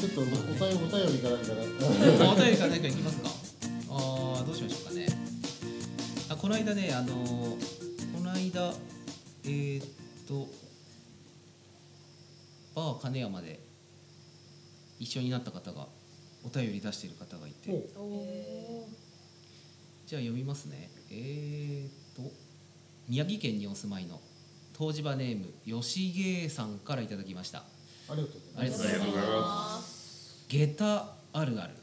ちょっとお便りお便りかなんかお便りか何かいきますか。あーどうしましょうかね。あこの間ねあのこの間えー、っとバー金山で一緒になった方がお便り出している方がいて。じゃあ読みますね。えー、っと宮城県にお住まいの湯治場ネーム吉芸さんからいただきました。ありがとうございます下駄あるある。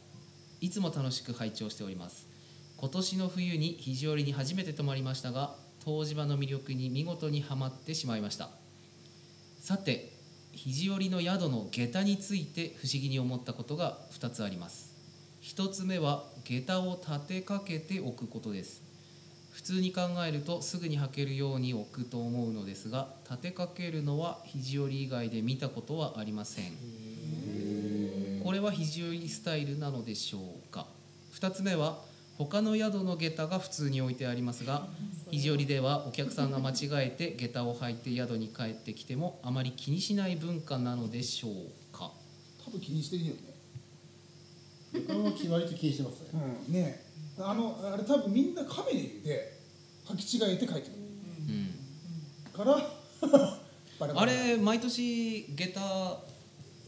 いつも楽しく拝聴しております。今年の冬に肘折に初めて泊まりましたが湯治場の魅力に見事にはまってしまいました。さて肘折の宿の下駄について不思議に思ったことが2つあります。1つ目は下駄を立てかけておくことです。普通に考えるとすぐに履けるように置くと思うのですが立てかけるのは肘折以外で見たことはありません。これは肘折スタイルなのでしょうか？2つ目は他の宿の下駄が普通に置いてありますが肘折ではお客さんが間違えて 下駄を履いて宿に帰ってきてもあまり気にしない文化なのでしょうか？多分気にしてるよね。旅館は決まりと気にしてますね。うん。ね。えあのあれ多分みんなカメレで履き違えて帰ってくる。うん。から あれ毎年下駄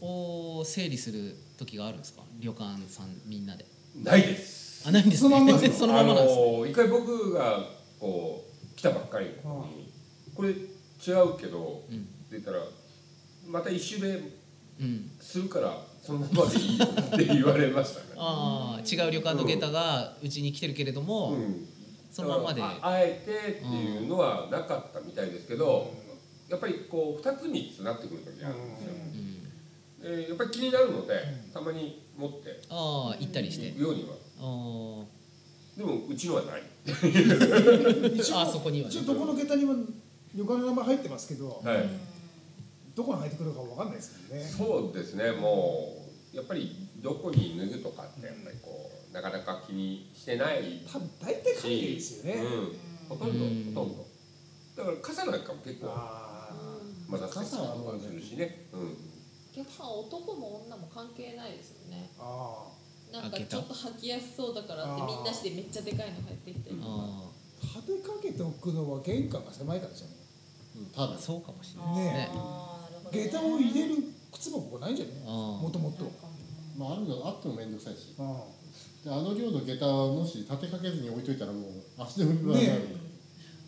を整理する時があるんですか？旅館さんみんなで。ないです。あないんですそのまんまですね そのままなんですね。あの一回僕がこう来たばっかり。の時にこれ違うけどうん。って言ったらまた一周目うん。するからそのままでいいよって言われましたね。ああ違う旅館の下駄がうちに来てるけれども、うん。そのままで。ああえてっていうのはなかったみたいですけど、やっぱりこう2つ3つなってくる時があるんですよ、うんでやっぱり気になるのでたまに持って。ああ行ったりして。いくようには。あでもうちのはない。一 応あそこにはね。一応どこの下駄にも旅館の名前入ってますけどはい、どこに入ってくるかわかんないですもんね。そうですね。もうやっぱりどこに脱ぐとかってやっぱりこうなかなか気にしてない多分大体カメレですよね。うん、ほとんどうん。ほとんど。だから傘なんかも結構あまだ傘とかするしね、うん、逆さ男も女も関係ないですよね。ー。あなんかちょっと履きやすそうだからってみんなしてめっちゃでかいの入ってきて。る立てかけておくのは玄関が狭いからじゃないうん多分そうかもしれないね。あーなるほどね。下駄を入れる靴箱がないんじゃないあもともと。まああるのあっても面倒くさいし。あであの量の下駄はもし立てかけずに置いといたらもう足の踏み場になる、ね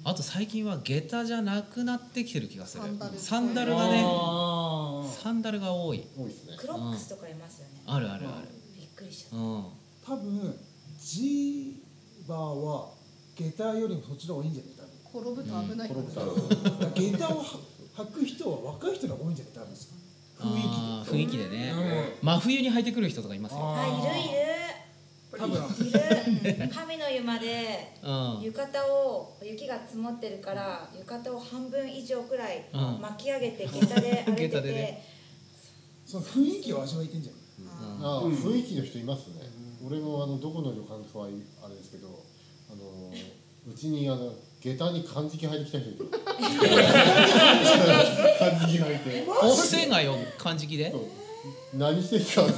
あと最近は下駄じゃなくなってきてる気がする。サンダルサンダルがね。あサンダルが多い。多いですね。クロックスとかいますよね。あるあるある。びっくりしちゃっうん。多分ジーバーは下駄よりもそっちの方がいいんじゃない？多分。転ぶと危ない。から転ぶとだから下駄を履く人は若い人が多いんじゃない？多分。雰囲気で。ね。う真冬に履いてくる人とかいますよ。たあいる多分。いる。いる神の湯までうん。浴衣を雪が積もってるから浴衣を半分以上くらいうん。巻き上げて下駄で歩いて下駄でてねその雰囲気を味わいてんじゃん。うん。ああ、うん。雰囲気の人いますね、俺もあのどこの旅館かはあれですけどあのうちにあの下駄に漢字機履いてきた人いる漢字機履いて温泉街を漢字機で？何してんすか？って。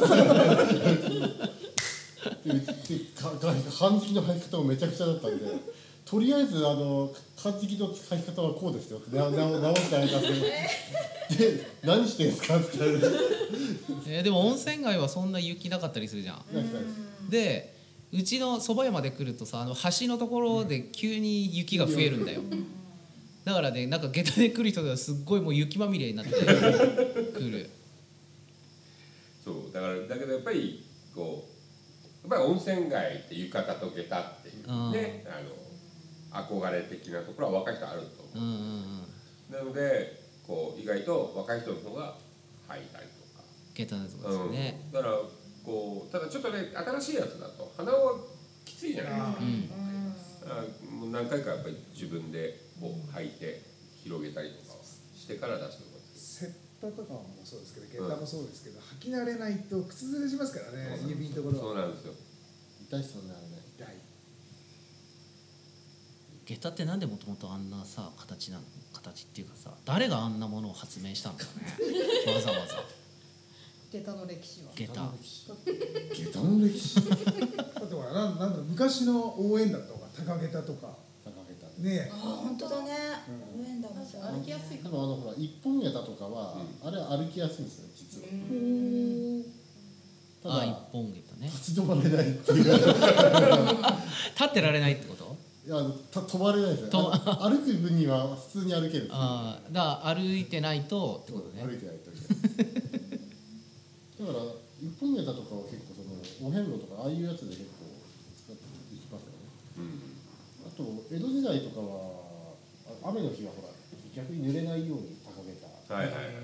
ででかか漢字機の履き方もめちゃくちゃだったんでとりあえずあの漢字機の書き方はこうですよ。って直してあげたんですけど。で何してんすかって言われて。えーでも温泉街はそんな雪なかったりするじゃん。でうちの蕎麦屋まで来るとさあの橋のところで急に雪が増えるんだよ。だからねなんか下駄で来る人がすっごいもう雪まみれになってくる。そうだからだけどやっぱりこうやっぱり温泉街って浴衣と下駄っていうねあの憧れ的なところは若い人あると思う。んうんうん。うなのでこう意外と若い人の方が履いたりとか。下駄のとこですよね、うん、だからこうただちょっとね新しいやつだと鼻はきついじゃないですか。うん。あもう何回かやっぱり自分でこう履いて広げたりとかはしてから出してもらってセッタとかもそうですけど下駄もそうですけど、履き慣れないと靴ずれしますからね指のところは。そうなんですよ。痛いっすよねあれね。痛い下駄ってなんでもともとあんなさ形なの？形っていうかさ誰があんなものを発明したんだね。わざわざ。下駄の歴史は。下駄。下駄の歴史。だってほらなんなんだろう昔の応援だとか高下駄とか。高げたねあ本当だね。応援団もさ歩きやすいでも。あのほら一本下駄とかは、あれは歩きやすいんですよ実は。ただあ一本下駄ね。立ち止まれないっていう。立ってられないってこと？いやあのた止まれないですよ。歩く分には普通に歩ける。ああだから歩いてないとってことね。歩いてないとだから一本下駄とかは結構そのお遍路とかああいうやつで結構使っていきますよね。あと江戸時代とかはあ雨の日はほら逆に濡れないように高げた。はいはい。はい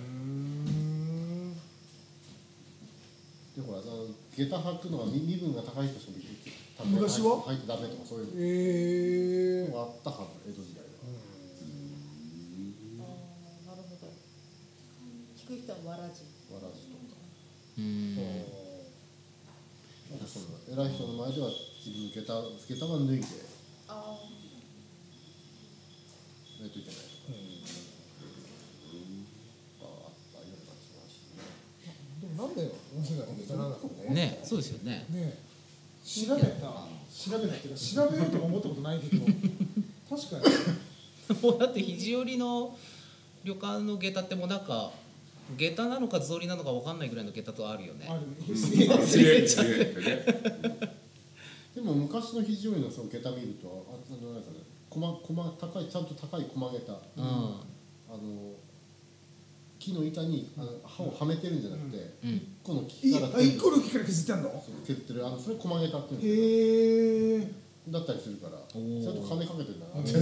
でほら下駄履くのは身身分が高い人しか昔は？履いてダメとかそういうえのがあったはず江戸時代は。なるほど。聞く人はわらじ。わらじとか。うん。なんかその偉い人の前では自分の下駄下駄は脱いであないといけないとか、ああったような気がしますねでもなんで温泉街の下駄なんだろうねねそうですよね。ね調べた調べたっていうか調べようとも思ったことないけど確かに。もうだって肘折の旅館の下駄ってもうなんか下駄なのか草履なのか分かんないぐらいの下駄とあるよね。あるすげえすげえでも昔の肘折のその下駄見るとあなんかね高いちゃんと高い駒下駄、うん。あの木の板にあの刃をはめてるんじゃなくて、うん。一個のい木からあ一個の木から削ってあんの？削ってる。あのそれ駒下駄っていうんですへえけどだったりするからちゃんと金かけてるんだな。って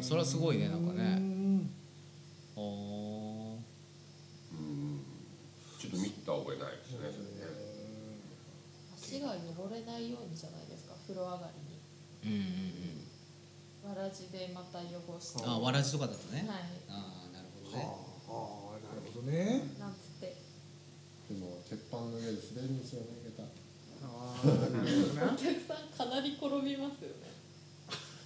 それはすごいねなんかね。ねあー。うんちょっと見た覚えないですね。それね足が汚れないようにじゃないですか風呂上がりに。うんうんわらじでまた汚して。うんあわらじとかだとね。はい。ああなるほどね。ああほどね。なんつって。でも鉄板の上で滑るんですよね下駄ああなるほど おね客さんかなり転びますよね。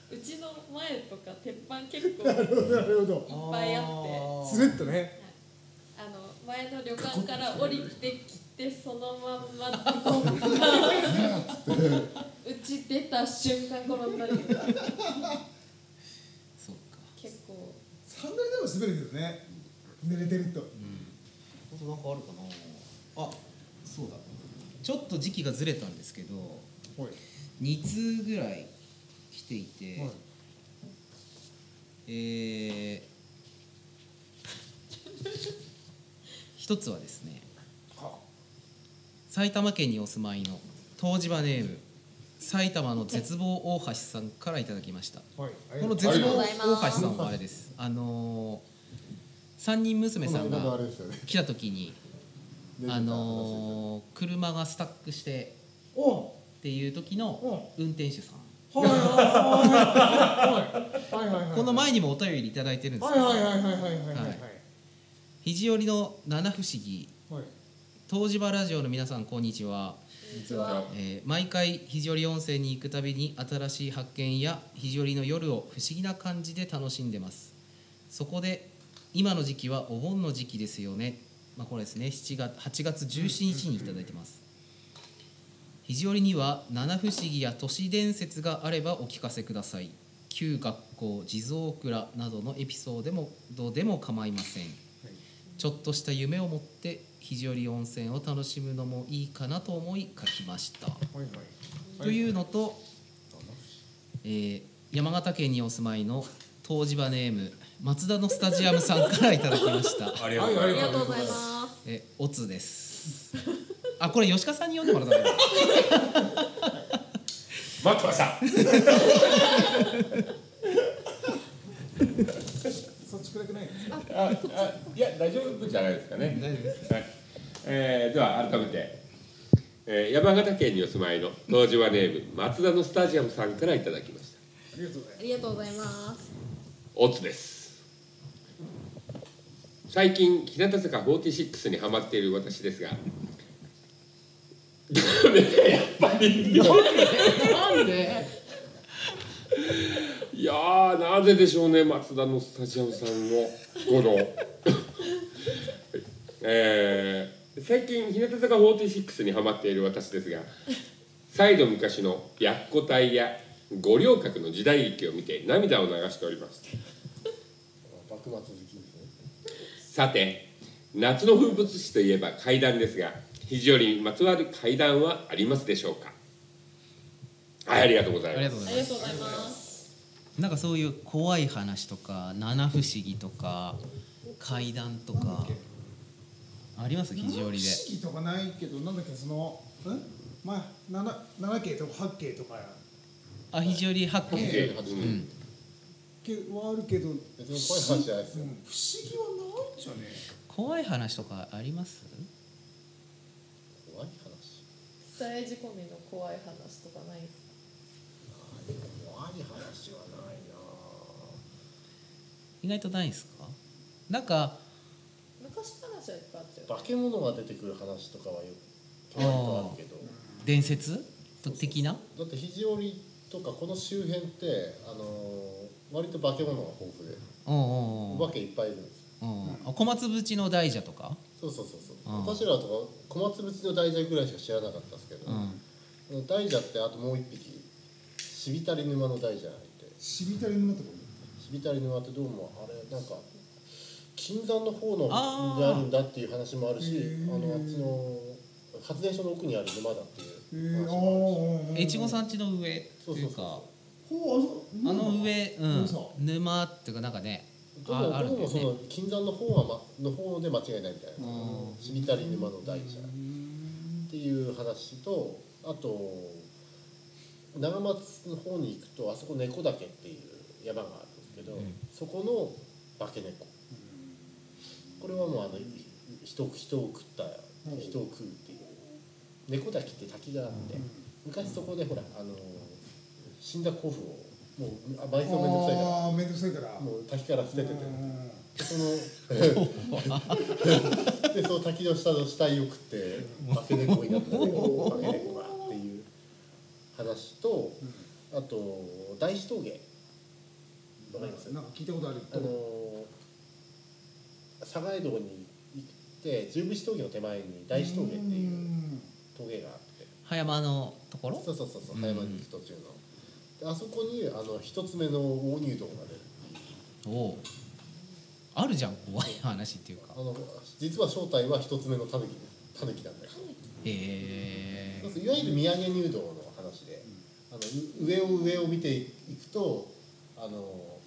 うちの前とか鉄板結構なるほどなるほど。いっぱいあって。つるっとね。あの前の旅館から降りてきてそのまんまズコンがうち出た瞬間転んだりとか。そうか。結構。サンダルでも滑るけどね濡れてると。うん。あとなんかあるかな。あそうだ。ちょっと時期がずれたんですけどはい。2通ぐらい来ていて、はい。えー一つはですね埼玉県にお住まいの湯治場ネーム埼玉の絶望大橋さんからいただきました。はい。この絶望大橋さんはあれです。あのー、三人娘さんが来た時にあのー、車がスタックしておっていう時の運転手さん。はいはいはいはいはい。はいこの前にもお便りいただいてるんですはいけど。はいはいはいはいはいはいはい。肘折の七不思議。はい。東芝ラジオの皆さんこんにちは。えー毎回肘折温泉に行くたびに新しい発見や肘折の夜を不思議な感じで楽しんでます。そこで今の時期はお盆の時期ですよね。まあこれですね。7月8月17日にいただいてます。肘折には七不思議や都市伝説があればお聞かせください。旧学校地蔵蔵などのエピソードでもどうでも構いません。ちょっとした夢を持って肘折温泉を楽しむのもいいかなと思い書きました、はいはい。というのと、えー山形県にお住まいの湯治場ネーム松田のスタジアムさんからいただきました。ありがとうございます。えオツです。あこれ吉川さんに読んでもらった待ってましたそっち暗くない？ああいや大丈夫じゃないですかね。大丈夫です。はい。えーでは改めて、えー山形県にお住まいの東芝ネーム松田のスタジアムさんからいただきました。ありがとうございありがとうございます。オツです最近日向坂46にハマっている私ですがダメだやっぱり。なんで？いやーなぜでしょうね松田のスタジアムさんのこの えー最近日向坂46にハマっている私ですが再度昔の白虎隊や五稜郭の時代劇を見て涙を流しております。幕末好きさて夏の風物詩といえば怪談ですが肘折にまつわる怪談はありますでしょうか？はいありがとうございあります。がとうございますありがとうございます。なんかそういう怖い話とか七不思議とか怪談とかあります？肘折で不思議とかないけどなんだっけそのん？まあ七七系とか八系とかあ肘折八景八景うん。系はあるけど別に怖い話じゃないですよ。うん。不思議はないんじゃね。怖い話とかあります？怖い話？伝え仕込みの怖い話とかないですか？怖い話はないな。意外とないですか？なんか昔話はいっぱいあったよ化け物が出てくる話とかはよくあるけど。伝説？的な？だって肘折とかこの周辺ってあのー割と化け物が豊富で。おうおうおうお化けいっぱいいるんですうん。あ小松淵の大蛇とか？そうそうそうそう。うん。お頭とか小松淵の大蛇ぐらいしか知らなかったですけど、うん。大蛇ってあともう一匹しびたり沼の大蛇がいて。しびたり沼ってこ？しびたり沼ってどうもあれなんか金山の方のあーであるんだっていう話もあるしあのあっちの発電所の奥にある沼だっていう話もあるし。あ越後さん家の上ってそうそうそういう。かほうあの上、うん。そう、沼っていうかなんかねどうもああるんだよね。どうもその金山の方は、ま、の方で間違いないみたいな。うん。しびたり沼の大蛇っていう話とあと長松の方に行くとあそこ猫岳っていう山があるんですけど、うん。そこの化け猫。これはもうあのい人人を食った人を食うっていう。猫滝って滝があって昔そこでほらあの死んだ古布をもうあ埋葬めんどくさいから。ああめんどくさいから。もう滝から捨ててて。うん。でその でその滝の下の死体を食って化け猫になった猫化け猫がっていう話とあと大師峠。わかります？なんか聞いたことある。あの佐賀江戸に行って十節峠の手前に大師峠っていう峠があって。葉山のところ？そうそうそうそううん。葉山に行く途中の。であそこにあの一つ目の大入道が出るおおあるじゃん怖い話っていうか。あの実は正体は一つ目のタヌキです。タヌキなんだよ。へえ。いわゆる土産入道の話で、あのう上を上を見ていくとあの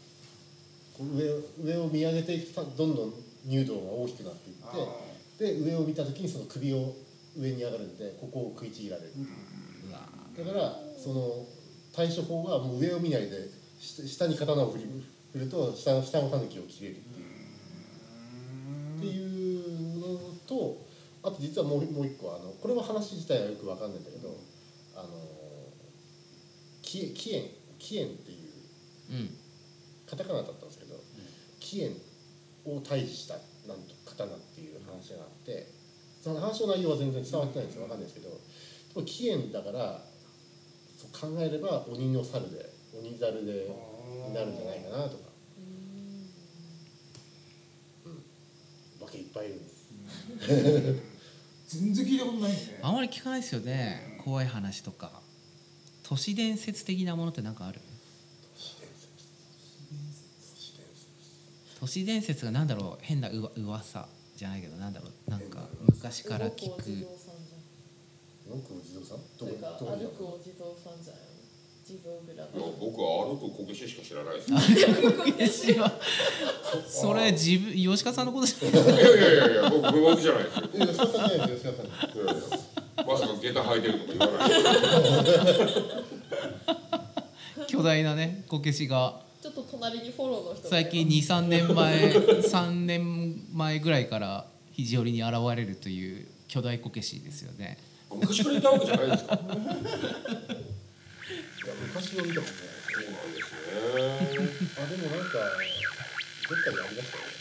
上を上を見上げていくとどんどん入道が大きくなっていってで上を見た時にその首を上に上がるんでここを食いちぎられる、う。わだからその対処法はもう上を見ないで下に刀を振り振ると下の下の狸を切れるっていう。っていうのとあと実はもうもう一個あのこれは話自体はよくわかんないんだけどあの紀紀元紀元っていううんカタカナだったんですけど紀元を退治したなんと刀っていう話があってその話の内容は全然伝わってないんですよわかんないですけどでも紀元だから考えれば鬼の猿で鬼猿でになるんじゃないかなとか、うん、わけいっぱいいるんです。全然聞いたことないねあんまり聞かないですよね。怖い話とか。都市伝説的なものって何かある？都市伝説。が何だろう？変なうわ噂じゃないけどなんだろう？なんか昔から聞動くお地くお地蔵さん？というか歩くお地蔵さんじゃん。地蔵蔵いや僕は歩くこけししか知らないです。よ それ自分吉川さんのことじゃないいやいやいやいや僕僕じゃないですよ。え吉川さんじゃないです吉川さんいやいやまさか下駄履いてるとか言わない。巨大なねこけしが。ちょっと隣にフォローの人が最近23年前3年前ぐらいから肘折に現れるという巨大こけしですよね昔からいたわけじゃないですかいや昔は見たことないそうなんですね。あでもなんかどっかでありましたよね。